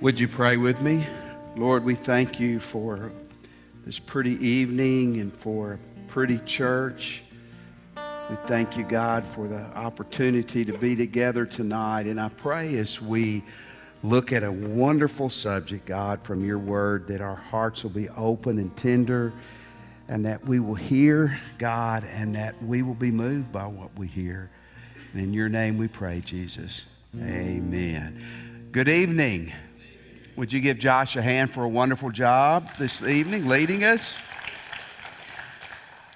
Would you pray with me? Lord, we thank you for this pretty evening and for a pretty church. We thank you, God, for the opportunity to be together tonight. And I pray as we look at a wonderful subject, God, from your word, that our hearts will be open and tender and that we will hear, God, and that we will be moved by what we hear. And in your name we pray, Jesus. Amen. Good evening. Would you give Josh a hand for a wonderful job this evening leading us?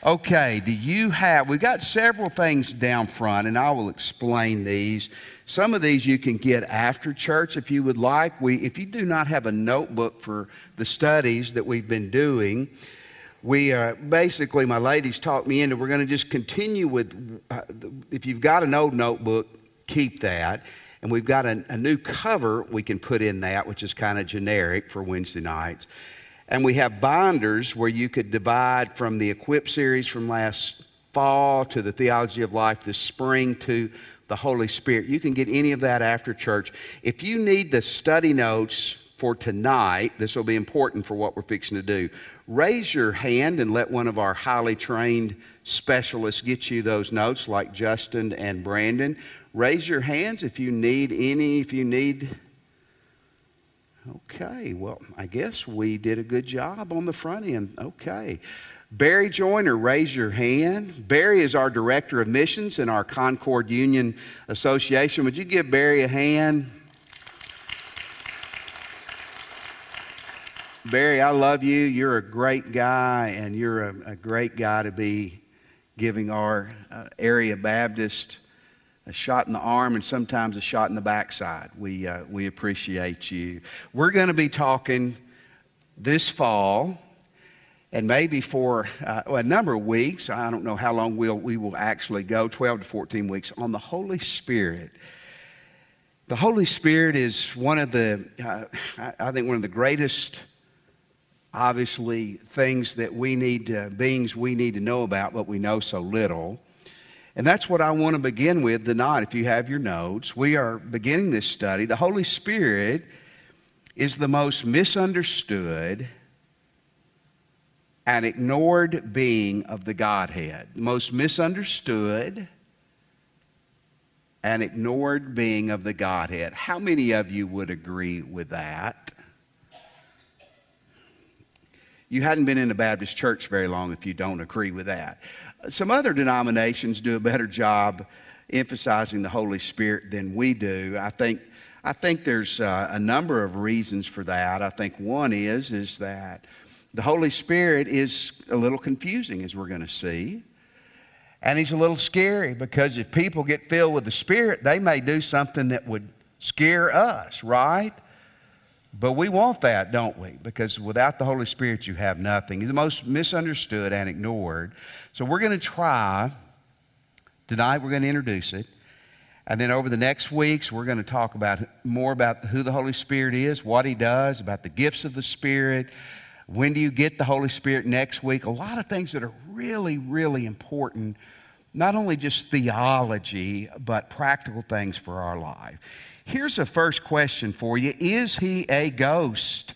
Okay, do you have, we've got several things down front, and I will explain these. Some of these you can get after church if you would like. We, if you do not have a notebook for the studies that we've been doing, we are basically, my ladies talked me into, we're going to just continue with, uh, if you've got an old notebook, keep that. And we've got a, a new cover we can put in that, which is kind of generic for Wednesday nights. And we have binders where you could divide from the Equip series from last fall to the Theology of Life this spring to the Holy Spirit. You can get any of that after church. If you need the study notes for tonight, this will be important for what we're fixing to do. Raise your hand and let one of our highly trained specialists get you those notes, like Justin and Brandon. Raise your hands if you need any, if you need. Okay, well, I guess we did a good job on the front end. Okay. Barry Joyner, raise your hand. Barry is our director of missions in our Concord Union Association. Would you give Barry a hand? Barry, I love you. You're a great guy, and you're a, a great guy to be giving our uh, area Baptist a shot in the arm and sometimes a shot in the backside. We, uh, we appreciate you. We're going to be talking this fall and maybe for uh, a number of weeks, I don't know how long we'll, we will actually go, 12 to 14 weeks, on the Holy Spirit. The Holy Spirit is one of the, uh, I think, one of the greatest, obviously, things that we need, to, beings we need to know about, but we know so little. And that's what I want to begin with tonight. If you have your notes, we are beginning this study. The Holy Spirit is the most misunderstood and ignored being of the Godhead. The most misunderstood and ignored being of the Godhead. How many of you would agree with that? You hadn't been in a Baptist church very long if you don't agree with that. Some other denominations do a better job emphasizing the Holy Spirit than we do. I think, I think there's uh, a number of reasons for that. I think one is, is that the Holy Spirit is a little confusing, as we're going to see. And he's a little scary because if people get filled with the Spirit, they may do something that would scare us, right? But we want that, don't we? Because without the Holy Spirit, you have nothing. He's the most misunderstood and ignored. So we're going to try, tonight we're going to introduce it. And then over the next weeks, we're going to talk about more about who the Holy Spirit is, what He does, about the gifts of the Spirit. When do you get the Holy Spirit next week? A lot of things that are really, really important, not only just theology, but practical things for our life. Here's a first question for you Is He a ghost?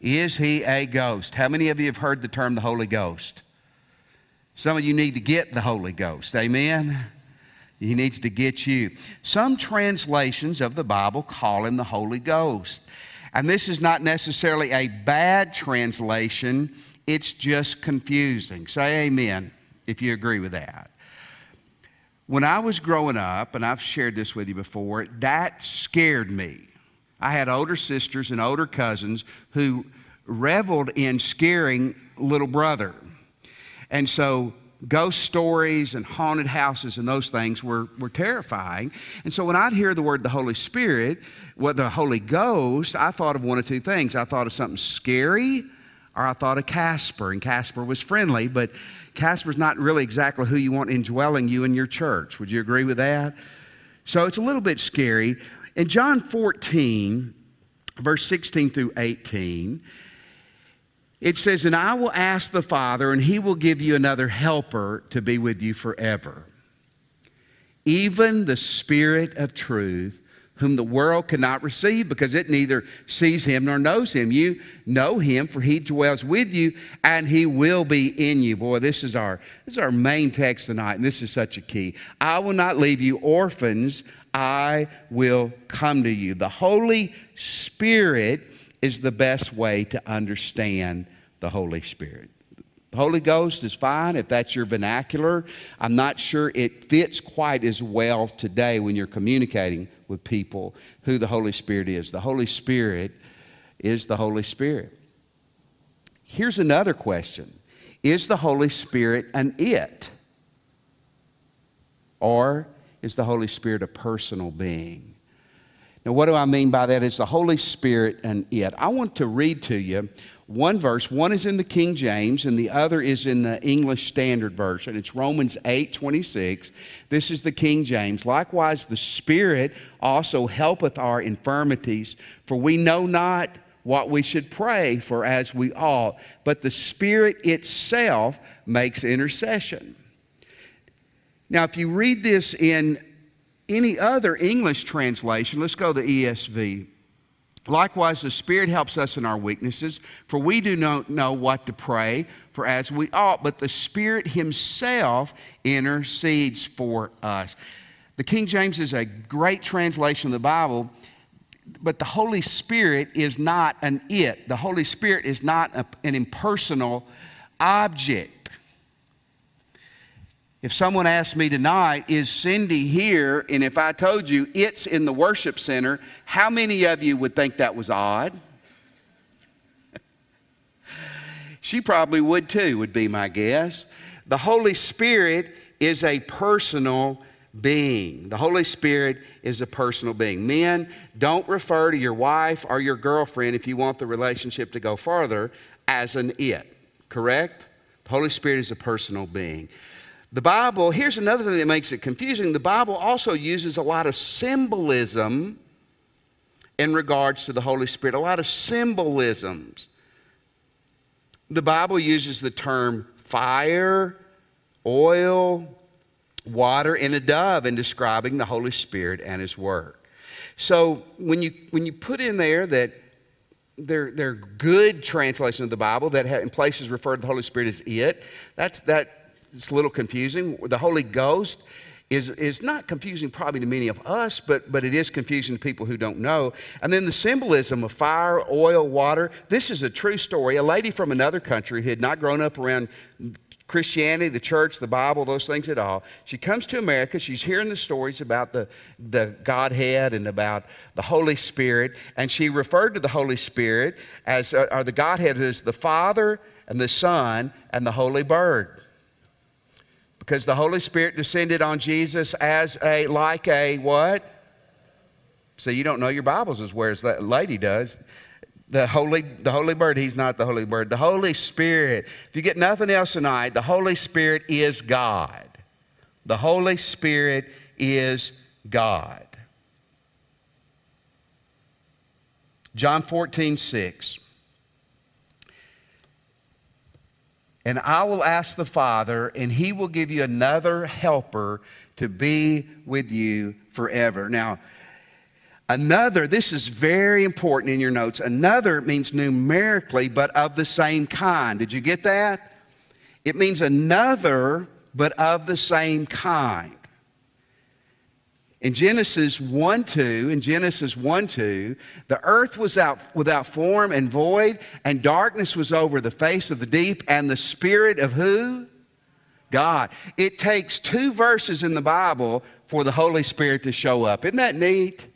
Is He a ghost? How many of you have heard the term the Holy Ghost? Some of you need to get the Holy Ghost. Amen? He needs to get you. Some translations of the Bible call him the Holy Ghost. And this is not necessarily a bad translation, it's just confusing. Say amen if you agree with that. When I was growing up, and I've shared this with you before, that scared me. I had older sisters and older cousins who reveled in scaring little brother. And so ghost stories and haunted houses and those things were, were terrifying. And so when I'd hear the word the Holy Spirit, what the Holy Ghost, I thought of one of two things. I thought of something scary, or I thought of Casper, and Casper was friendly, but Casper's not really exactly who you want indwelling you in your church. Would you agree with that? So it's a little bit scary. In John 14, verse 16 through 18, it says, And I will ask the Father, and he will give you another helper to be with you forever. Even the Spirit of truth, whom the world cannot receive because it neither sees him nor knows him. You know him, for he dwells with you and he will be in you. Boy, this is our this is our main text tonight, and this is such a key. I will not leave you orphans, I will come to you. The Holy Spirit is the best way to understand the Holy Spirit. Holy Ghost is fine if that's your vernacular. I'm not sure it fits quite as well today when you're communicating with people who the Holy Spirit is. The Holy Spirit is the Holy Spirit. Here's another question Is the Holy Spirit an it? Or is the Holy Spirit a personal being? Now, what do I mean by that? Is the Holy Spirit an it? I want to read to you one verse. One is in the King James, and the other is in the English Standard Version. It's Romans 8 26. This is the King James. Likewise, the Spirit also helpeth our infirmities, for we know not what we should pray for as we ought, but the Spirit itself makes intercession. Now, if you read this in any other English translation, let's go to the ESV. Likewise, the Spirit helps us in our weaknesses, for we do not know what to pray for as we ought, but the Spirit Himself intercedes for us. The King James is a great translation of the Bible, but the Holy Spirit is not an it. The Holy Spirit is not a, an impersonal object. If someone asked me tonight, is Cindy here? And if I told you it's in the worship center, how many of you would think that was odd? she probably would too, would be my guess. The Holy Spirit is a personal being. The Holy Spirit is a personal being. Men, don't refer to your wife or your girlfriend if you want the relationship to go farther as an it, correct? The Holy Spirit is a personal being. The Bible, here's another thing that makes it confusing. The Bible also uses a lot of symbolism in regards to the Holy Spirit, a lot of symbolisms. The Bible uses the term fire, oil, water, and a dove in describing the Holy Spirit and His work. So when you, when you put in there that they're, they're good translations of the Bible that in places refer to the Holy Spirit as it, that's, that it's a little confusing. The Holy Ghost is, is not confusing probably to many of us, but, but it is confusing to people who don't know. And then the symbolism of fire, oil, water. This is a true story. A lady from another country who had not grown up around Christianity, the church, the Bible, those things at all. She comes to America. She's hearing the stories about the, the Godhead and about the Holy Spirit. And she referred to the Holy Spirit as, uh, or the Godhead as the Father and the Son and the Holy Bird because the Holy Spirit descended on Jesus as a, like a what? So you don't know your Bibles as well as that lady does. The holy, the holy bird, he's not the holy bird. The Holy Spirit, if you get nothing else tonight, the Holy Spirit is God. The Holy Spirit is God. John 14, 6. And I will ask the Father, and he will give you another helper to be with you forever. Now, another, this is very important in your notes. Another means numerically, but of the same kind. Did you get that? It means another, but of the same kind. In Genesis 1 2, in Genesis 1 2, the earth was out without form and void, and darkness was over the face of the deep, and the Spirit of who? God. It takes two verses in the Bible for the Holy Spirit to show up. Isn't that neat?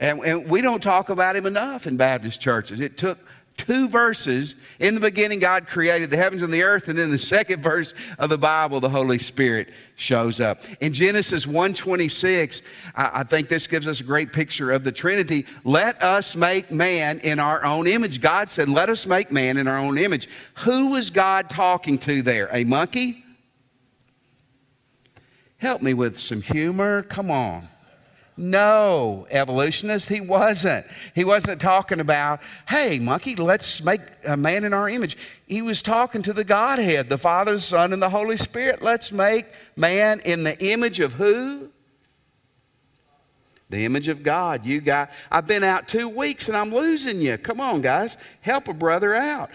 And, and we don't talk about him enough in Baptist churches. It took two verses. In the beginning, God created the heavens and the earth, and then the second verse of the Bible, the Holy Spirit shows up. In Genesis 1:26, I, I think this gives us a great picture of the Trinity. Let us make man in our own image. God said, Let us make man in our own image. Who was God talking to there? A monkey? Help me with some humor. Come on. No, evolutionist, he wasn't. He wasn't talking about, hey, monkey, let's make a man in our image. He was talking to the Godhead, the Father, the Son, and the Holy Spirit. Let's make man in the image of who? The image of God. You got, I've been out two weeks and I'm losing you. Come on, guys. Help a brother out.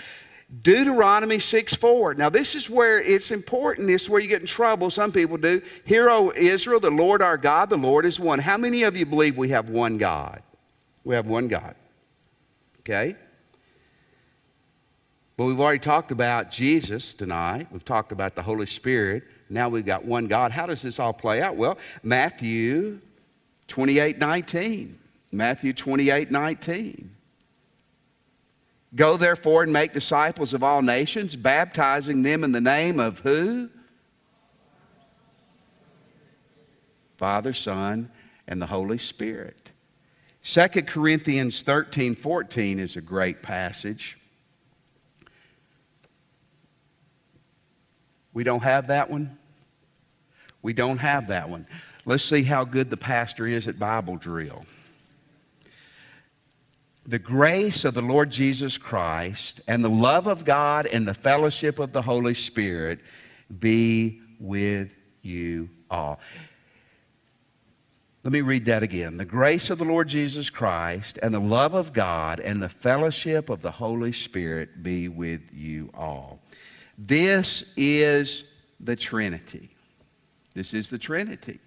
Deuteronomy 6 4. Now, this is where it's important. This is where you get in trouble. Some people do. Hear, O Israel, the Lord our God, the Lord is one. How many of you believe we have one God? We have one God. Okay? But we've already talked about Jesus tonight. We've talked about the Holy Spirit. Now we've got one God. How does this all play out? Well, Matthew 28 19. Matthew 28 19. Go therefore and make disciples of all nations, baptizing them in the name of who? Father, Son, and the Holy Spirit. 2 Corinthians 13 14 is a great passage. We don't have that one? We don't have that one. Let's see how good the pastor is at Bible drill. The grace of the Lord Jesus Christ and the love of God and the fellowship of the Holy Spirit be with you all. Let me read that again. The grace of the Lord Jesus Christ and the love of God and the fellowship of the Holy Spirit be with you all. This is the Trinity. This is the Trinity.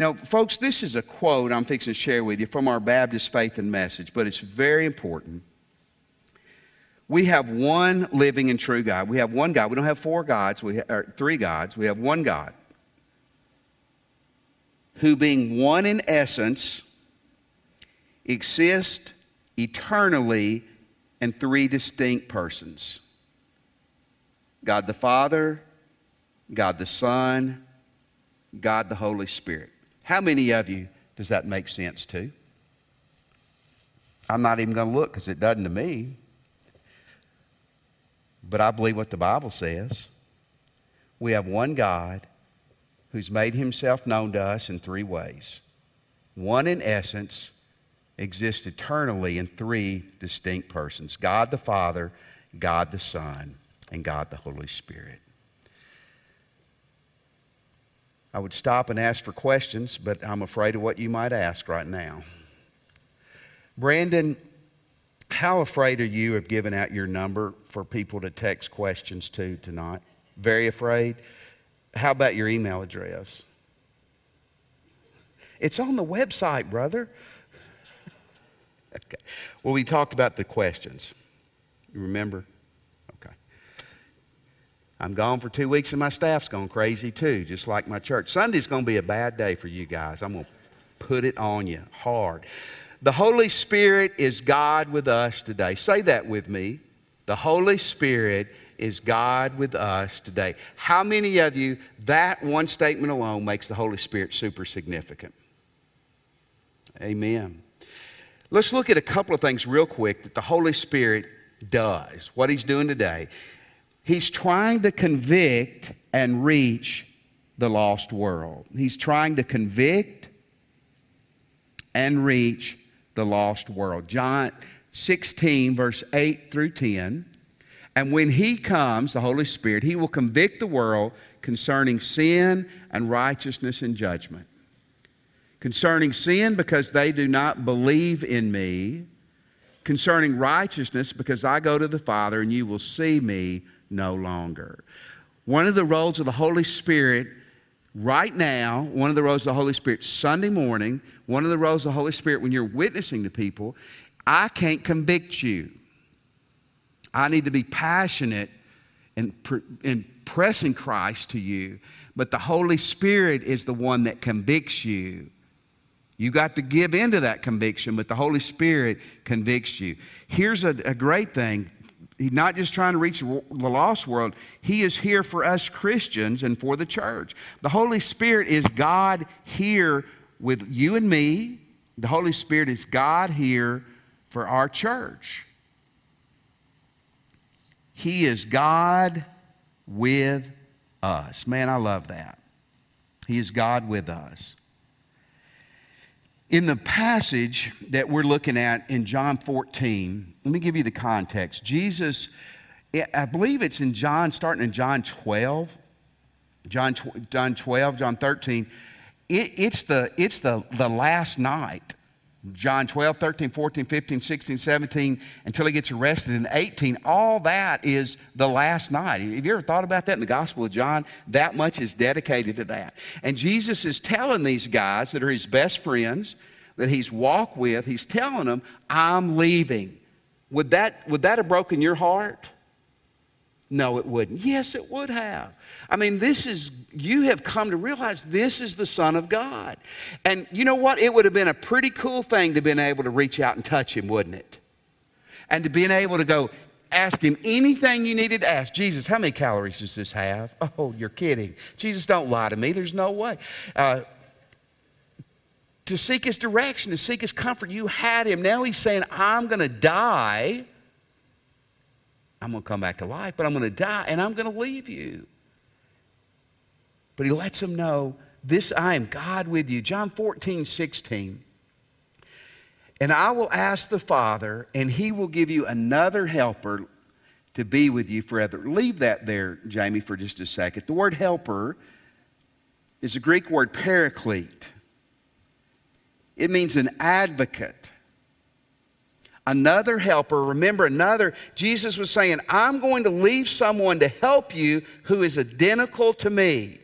Now, folks, this is a quote I'm fixing to share with you from our Baptist Faith and Message, but it's very important. We have one living and true God. We have one God. We don't have four gods, we have, three gods. We have one God who, being one in essence, exists eternally in three distinct persons God the Father, God the Son, God the Holy Spirit. How many of you does that make sense to? I'm not even going to look because it doesn't to me. But I believe what the Bible says. We have one God who's made himself known to us in three ways. One, in essence, exists eternally in three distinct persons God the Father, God the Son, and God the Holy Spirit. I would stop and ask for questions, but I'm afraid of what you might ask right now. Brandon, how afraid are you of giving out your number for people to text questions to tonight? Very afraid? How about your email address? It's on the website, brother. okay. Well, we talked about the questions. You remember? I'm gone for two weeks and my staff's gone crazy too, just like my church. Sunday's going to be a bad day for you guys. I'm going to put it on you hard. The Holy Spirit is God with us today. Say that with me. The Holy Spirit is God with us today. How many of you, that one statement alone makes the Holy Spirit super significant? Amen. Let's look at a couple of things real quick that the Holy Spirit does, what He's doing today. He's trying to convict and reach the lost world. He's trying to convict and reach the lost world. John 16, verse 8 through 10. And when he comes, the Holy Spirit, he will convict the world concerning sin and righteousness and judgment. Concerning sin, because they do not believe in me. Concerning righteousness, because I go to the Father and you will see me no longer. One of the roles of the Holy Spirit right now, one of the roles of the Holy Spirit Sunday morning, one of the roles of the Holy Spirit when you're witnessing to people, I can't convict you. I need to be passionate in, in pressing Christ to you, but the Holy Spirit is the one that convicts you. You got to give into that conviction, but the Holy Spirit convicts you. Here's a, a great thing He's not just trying to reach the lost world, He is here for us Christians and for the church. The Holy Spirit is God here with you and me. The Holy Spirit is God here for our church. He is God with us. Man, I love that. He is God with us. In the passage that we're looking at in John 14, let me give you the context. Jesus, I believe it's in John, starting in John 12, John, John 12, John 13. it, it's, the, it's the, the last night. John 12, 13, 14, 15, 16, 17, until he gets arrested in 18. All that is the last night. Have you ever thought about that in the Gospel of John? That much is dedicated to that. And Jesus is telling these guys that are his best friends, that he's walked with, he's telling them, I'm leaving. Would that, would that have broken your heart? No, it wouldn't. Yes, it would have. I mean, this is, you have come to realize this is the Son of God. And you know what? It would have been a pretty cool thing to have been able to reach out and touch him, wouldn't it? And to being able to go ask him anything you needed to ask. Jesus, how many calories does this have? Oh, you're kidding. Jesus, don't lie to me. There's no way. Uh, to seek his direction, to seek his comfort. You had him. Now he's saying, I'm going to die. I'm going to come back to life, but I'm going to die and I'm going to leave you. But he lets them know, this I am God with you. John 14, 16. And I will ask the Father, and he will give you another helper to be with you forever. Leave that there, Jamie, for just a second. The word helper is a Greek word paraclete. It means an advocate, another helper. Remember, another, Jesus was saying, I'm going to leave someone to help you who is identical to me.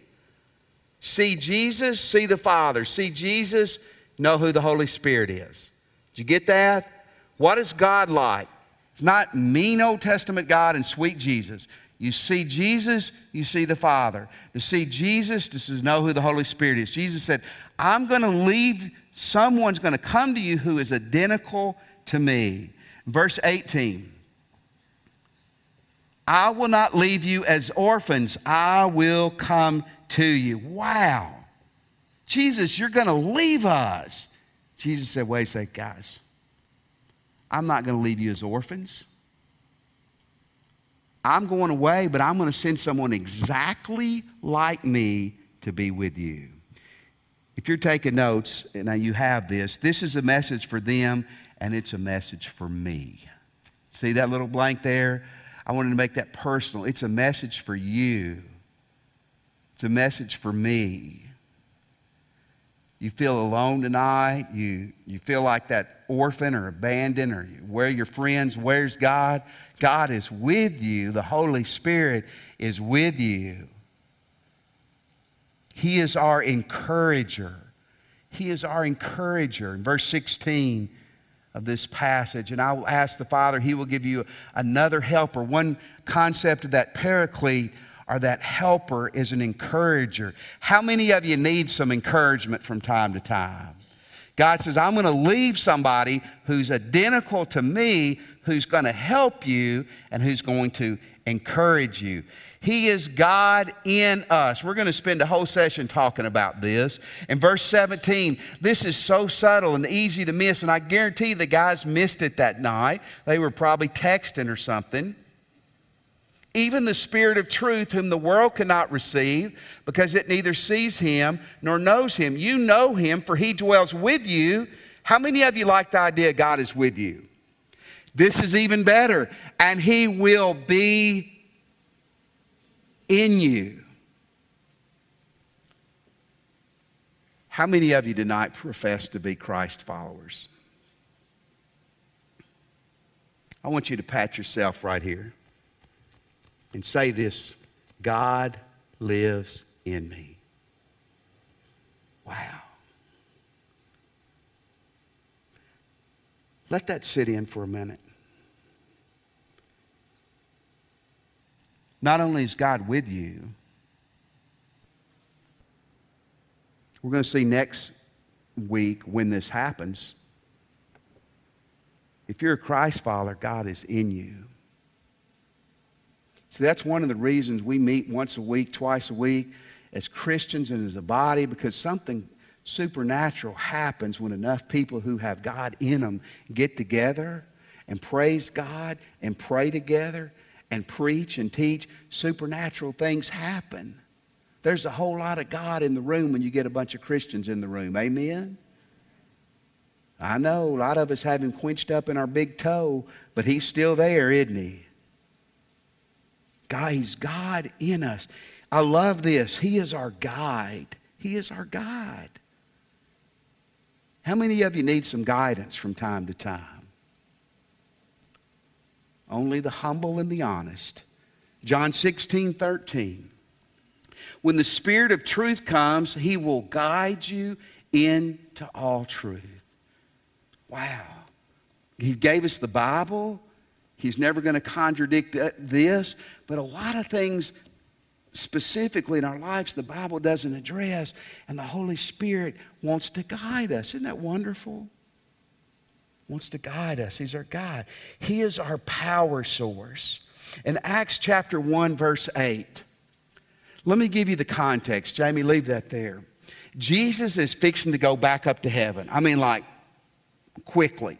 See Jesus, see the Father. See Jesus, know who the Holy Spirit is. Did you get that? What is God like? It's not mean Old Testament God and sweet Jesus. You see Jesus, you see the Father. To see Jesus, is know who the Holy Spirit is. Jesus said, I'm going to leave someone's going to come to you who is identical to me. Verse 18 I will not leave you as orphans, I will come to you. Wow. Jesus, you're going to leave us. Jesus said, Wait a second, guys. I'm not going to leave you as orphans. I'm going away, but I'm going to send someone exactly like me to be with you. If you're taking notes, and now you have this, this is a message for them and it's a message for me. See that little blank there? I wanted to make that personal. It's a message for you, it's a message for me. You feel alone tonight. You, you feel like that orphan or abandoned, or where are your friends, where's God? God is with you. The Holy Spirit is with you. He is our encourager. He is our encourager. In verse 16 of this passage, and I will ask the Father, He will give you another helper. One concept of that paraclete or that helper is an encourager. How many of you need some encouragement from time to time? God says, I'm going to leave somebody who's identical to me, who's going to help you, and who's going to encourage you. He is God in us. We're going to spend a whole session talking about this. In verse 17, this is so subtle and easy to miss, and I guarantee the guys missed it that night. They were probably texting or something. Even the Spirit of truth, whom the world cannot receive, because it neither sees him nor knows him. You know him, for he dwells with you. How many of you like the idea God is with you? This is even better. And he will be in you. How many of you tonight profess to be Christ followers? I want you to pat yourself right here and say this God lives in me. Wow. Let that sit in for a minute. Not only is God with you, we're going to see next week when this happens. If you're a Christ follower, God is in you. So that's one of the reasons we meet once a week, twice a week as Christians and as a body because something supernatural happens when enough people who have God in them get together and praise God and pray together and preach and teach, supernatural things happen. There's a whole lot of God in the room when you get a bunch of Christians in the room. Amen? I know a lot of us have him quenched up in our big toe, but he's still there, isn't he? God, he's God in us. I love this. He is our guide. He is our guide. How many of you need some guidance from time to time? Only the humble and the honest. John 16, 13. When the Spirit of truth comes, He will guide you into all truth. Wow. He gave us the Bible. He's never going to contradict uh, this, but a lot of things specifically in our lives the Bible doesn't address, and the Holy Spirit wants to guide us. Isn't that wonderful? Wants to guide us. He's our guide. He is our power source. In Acts chapter 1, verse 8, let me give you the context. Jamie, leave that there. Jesus is fixing to go back up to heaven. I mean, like, quickly.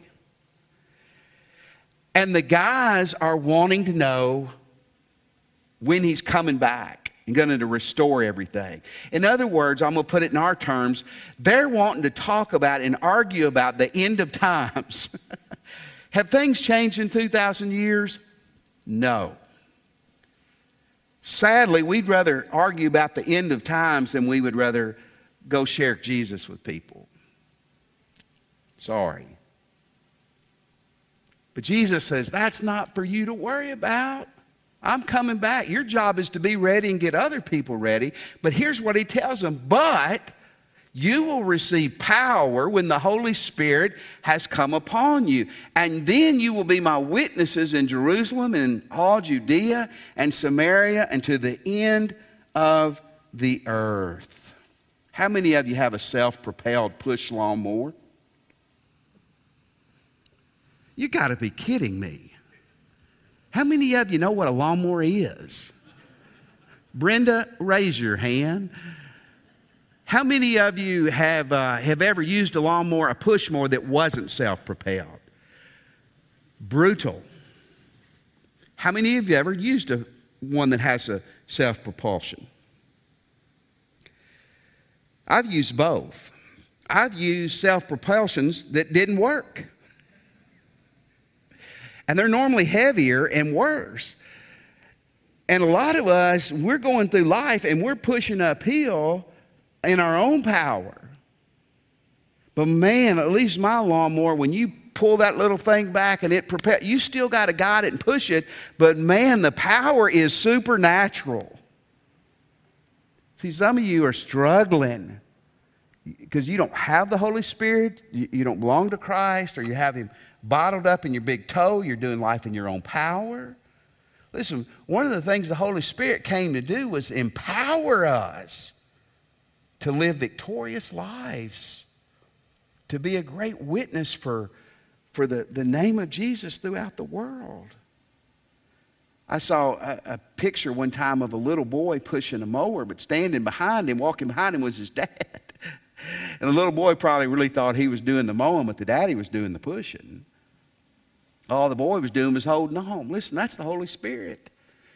And the guys are wanting to know when he's coming back and going to restore everything. In other words, I'm going to put it in our terms, they're wanting to talk about and argue about the end of times. Have things changed in 2,000 years? No. Sadly, we'd rather argue about the end of times than we would rather go share Jesus with people. Sorry. But Jesus says, that's not for you to worry about. I'm coming back. Your job is to be ready and get other people ready. But here's what he tells them But you will receive power when the Holy Spirit has come upon you. And then you will be my witnesses in Jerusalem and all Judea and Samaria and to the end of the earth. How many of you have a self propelled push lawnmower? You got to be kidding me. How many of you know what a lawnmower is? Brenda, raise your hand. How many of you have, uh, have ever used a lawnmower, a push mower that wasn't self propelled? Brutal. How many of you ever used a, one that has a self propulsion? I've used both. I've used self propulsions that didn't work and they're normally heavier and worse. And a lot of us, we're going through life and we're pushing uphill in our own power. But man, at least my lawnmower, when you pull that little thing back and it propels, you still got to guide it and push it. But man, the power is supernatural. See, some of you are struggling because you don't have the Holy Spirit, you don't belong to Christ, or you have Him bottled up in your big toe. You're doing life in your own power. Listen, one of the things the Holy Spirit came to do was empower us to live victorious lives, to be a great witness for, for the, the name of Jesus throughout the world. I saw a, a, picture one time of a little boy pushing a mower, but standing behind him, walking behind him, was his dad. and the little boy probably really thought he was doing the mowing, but the daddy was doing the pushing. All the boy was doing was holding on. Listen, that's the Holy Spirit.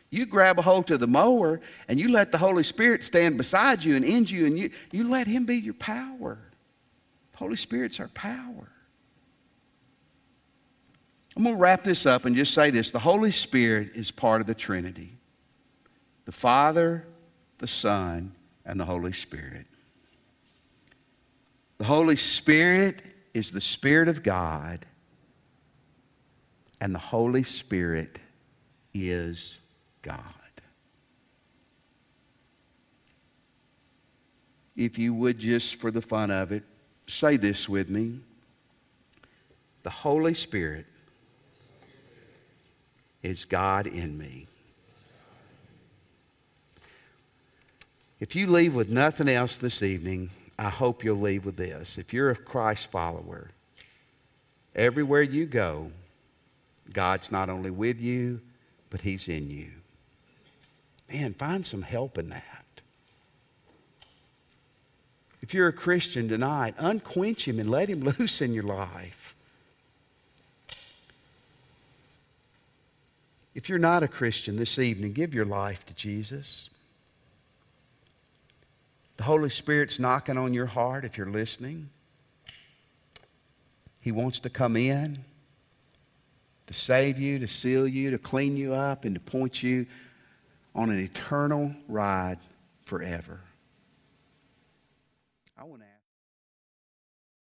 You grab a hold to the mower and you let the Holy Spirit stand beside you and in you, and you, you let Him be your power. The Holy Spirit's our power. I'm going to wrap this up and just say this the Holy Spirit is part of the Trinity the Father, the Son, and the Holy Spirit. The Holy Spirit is the Spirit of God and the Holy Spirit is God. If you would just for the fun of it, say this with me. The Holy Spirit is God in me. If you leave with nothing else this evening, I hope you'll leave with this. If you're a Christ follower, everywhere you go, God's not only with you, but He's in you. Man, find some help in that. If you're a Christian tonight, unquench Him and let Him loose in your life. If you're not a Christian this evening, give your life to Jesus. The Holy Spirit's knocking on your heart if you're listening. He wants to come in to save you, to seal you, to clean you up, and to point you on an eternal ride forever.